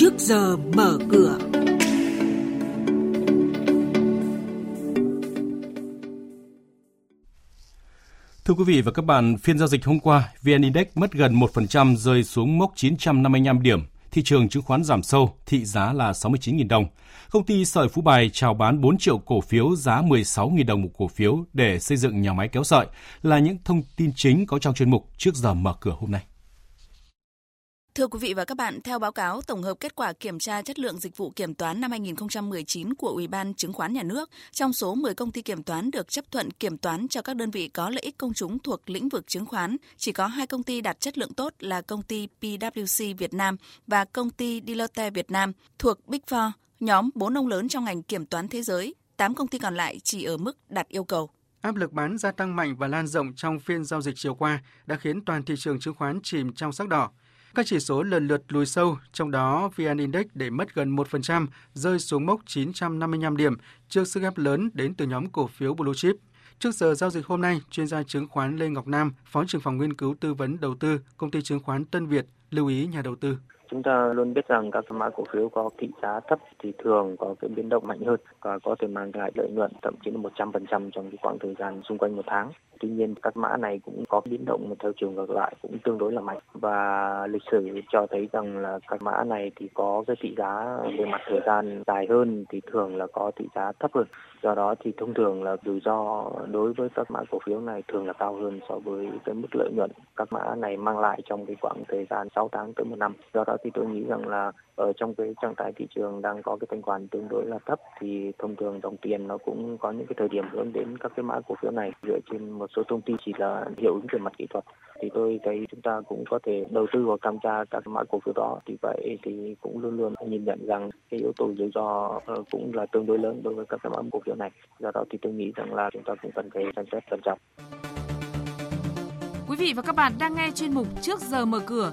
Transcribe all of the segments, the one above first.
trước giờ mở cửa. Thưa quý vị và các bạn, phiên giao dịch hôm qua, VN Index mất gần 1% rơi xuống mốc 955 điểm. Thị trường chứng khoán giảm sâu, thị giá là 69.000 đồng. Công ty sợi Phú Bài chào bán 4 triệu cổ phiếu giá 16.000 đồng một cổ phiếu để xây dựng nhà máy kéo sợi là những thông tin chính có trong chuyên mục trước giờ mở cửa hôm nay. Thưa quý vị và các bạn, theo báo cáo tổng hợp kết quả kiểm tra chất lượng dịch vụ kiểm toán năm 2019 của Ủy ban Chứng khoán Nhà nước, trong số 10 công ty kiểm toán được chấp thuận kiểm toán cho các đơn vị có lợi ích công chúng thuộc lĩnh vực chứng khoán, chỉ có hai công ty đạt chất lượng tốt là công ty PwC Việt Nam và công ty Deloitte Việt Nam thuộc Big Four, nhóm bốn ông lớn trong ngành kiểm toán thế giới. 8 công ty còn lại chỉ ở mức đạt yêu cầu. Áp lực bán gia tăng mạnh và lan rộng trong phiên giao dịch chiều qua đã khiến toàn thị trường chứng khoán chìm trong sắc đỏ. Các chỉ số lần lượt lùi sâu, trong đó VN Index để mất gần 1%, rơi xuống mốc 955 điểm trước sức ép lớn đến từ nhóm cổ phiếu Blue Chip. Trước giờ giao dịch hôm nay, chuyên gia chứng khoán Lê Ngọc Nam, Phó trưởng phòng nghiên cứu tư vấn đầu tư, công ty chứng khoán Tân Việt, lưu ý nhà đầu tư. Chúng ta luôn biết rằng các mã cổ phiếu có thị giá thấp thì thường có cái biến động mạnh hơn và có thể mang lại lợi nhuận thậm chí là 100% trong cái khoảng thời gian xung quanh một tháng. Tuy nhiên, các mã này cũng có biến động theo chiều ngược lại cũng tương đối là mạnh và lịch sử cho thấy rằng là các mã này thì có cái thị giá về mặt thời gian dài hơn thì thường là có thị giá thấp hơn. Do đó thì thông thường là rủi ro đối với các mã cổ phiếu này thường là cao hơn so với cái mức lợi nhuận các mã này mang lại trong cái khoảng thời gian 6 tháng tới một năm. Do đó thì tôi nghĩ rằng là ở trong cái trạng thái thị trường đang có cái thanh khoản tương đối là thấp thì thông thường dòng tiền nó cũng có những cái thời điểm hướng đến các cái mã cổ phiếu này. Dựa trên một số thông tin chỉ là hiệu ứng về mặt kỹ thuật thì tôi thấy chúng ta cũng có thể đầu tư vào tham gia các mã cổ phiếu đó. Thì vậy thì cũng luôn luôn nhìn nhận rằng cái yếu tố rủi ro ờ, cũng là tương đối lớn đối với các cái mã cổ phiếu này. Do đó thì tôi nghĩ rằng là chúng ta cũng cần phải xem xét cẩn trọng. Quý vị và các bạn đang nghe chuyên mục Trước giờ mở cửa,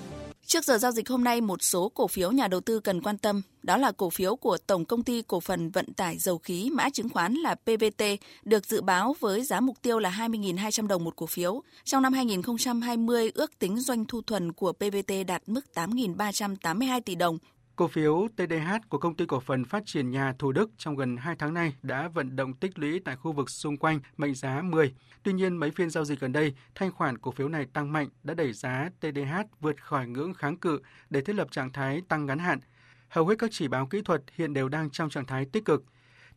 Trước giờ giao dịch hôm nay, một số cổ phiếu nhà đầu tư cần quan tâm, đó là cổ phiếu của Tổng Công ty Cổ phần Vận tải Dầu khí mã chứng khoán là PVT, được dự báo với giá mục tiêu là 20.200 đồng một cổ phiếu. Trong năm 2020, ước tính doanh thu thuần của PVT đạt mức 8.382 tỷ đồng, Cổ phiếu TDH của công ty cổ phần phát triển nhà Thủ Đức trong gần 2 tháng nay đã vận động tích lũy tại khu vực xung quanh mệnh giá 10. Tuy nhiên, mấy phiên giao dịch gần đây, thanh khoản cổ phiếu này tăng mạnh đã đẩy giá TDH vượt khỏi ngưỡng kháng cự để thiết lập trạng thái tăng ngắn hạn. Hầu hết các chỉ báo kỹ thuật hiện đều đang trong trạng thái tích cực.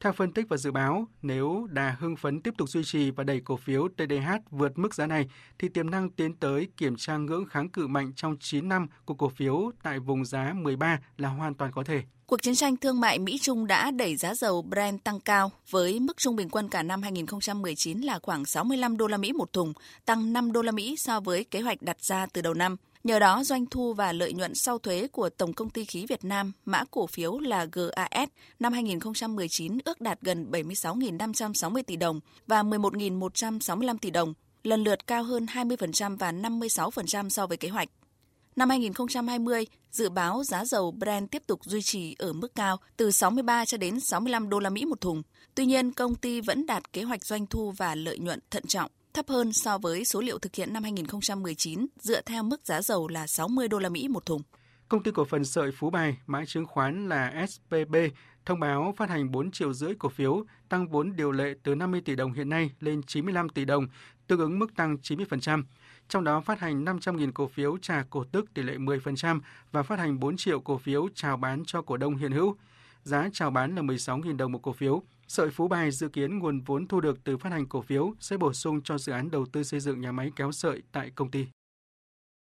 Theo phân tích và dự báo, nếu đà hưng phấn tiếp tục duy trì và đẩy cổ phiếu TDH vượt mức giá này, thì tiềm năng tiến tới kiểm tra ngưỡng kháng cự mạnh trong 9 năm của cổ phiếu tại vùng giá 13 là hoàn toàn có thể. Cuộc chiến tranh thương mại Mỹ-Trung đã đẩy giá dầu Brent tăng cao với mức trung bình quân cả năm 2019 là khoảng 65 đô la Mỹ một thùng, tăng 5 đô la Mỹ so với kế hoạch đặt ra từ đầu năm. Nhờ đó, doanh thu và lợi nhuận sau thuế của Tổng công ty khí Việt Nam, mã cổ phiếu là GAS, năm 2019 ước đạt gần 76.560 tỷ đồng và 11.165 tỷ đồng, lần lượt cao hơn 20% và 56% so với kế hoạch. Năm 2020, dự báo giá dầu Brent tiếp tục duy trì ở mức cao từ 63 cho đến 65 đô la Mỹ một thùng. Tuy nhiên, công ty vẫn đạt kế hoạch doanh thu và lợi nhuận thận trọng thấp hơn so với số liệu thực hiện năm 2019 dựa theo mức giá dầu là 60 đô la Mỹ một thùng. Công ty cổ phần sợi Phú Bài, mã chứng khoán là SPB, thông báo phát hành 4 triệu rưỡi cổ phiếu, tăng vốn điều lệ từ 50 tỷ đồng hiện nay lên 95 tỷ đồng, tương ứng mức tăng 90%. Trong đó phát hành 500.000 cổ phiếu trả cổ tức tỷ lệ 10% và phát hành 4 triệu cổ phiếu chào bán cho cổ đông hiện hữu. Giá chào bán là 16.000 đồng một cổ phiếu. Sợi Phú Bài dự kiến nguồn vốn thu được từ phát hành cổ phiếu sẽ bổ sung cho dự án đầu tư xây dựng nhà máy kéo sợi tại công ty.